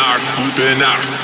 Nacht, gute Nacht.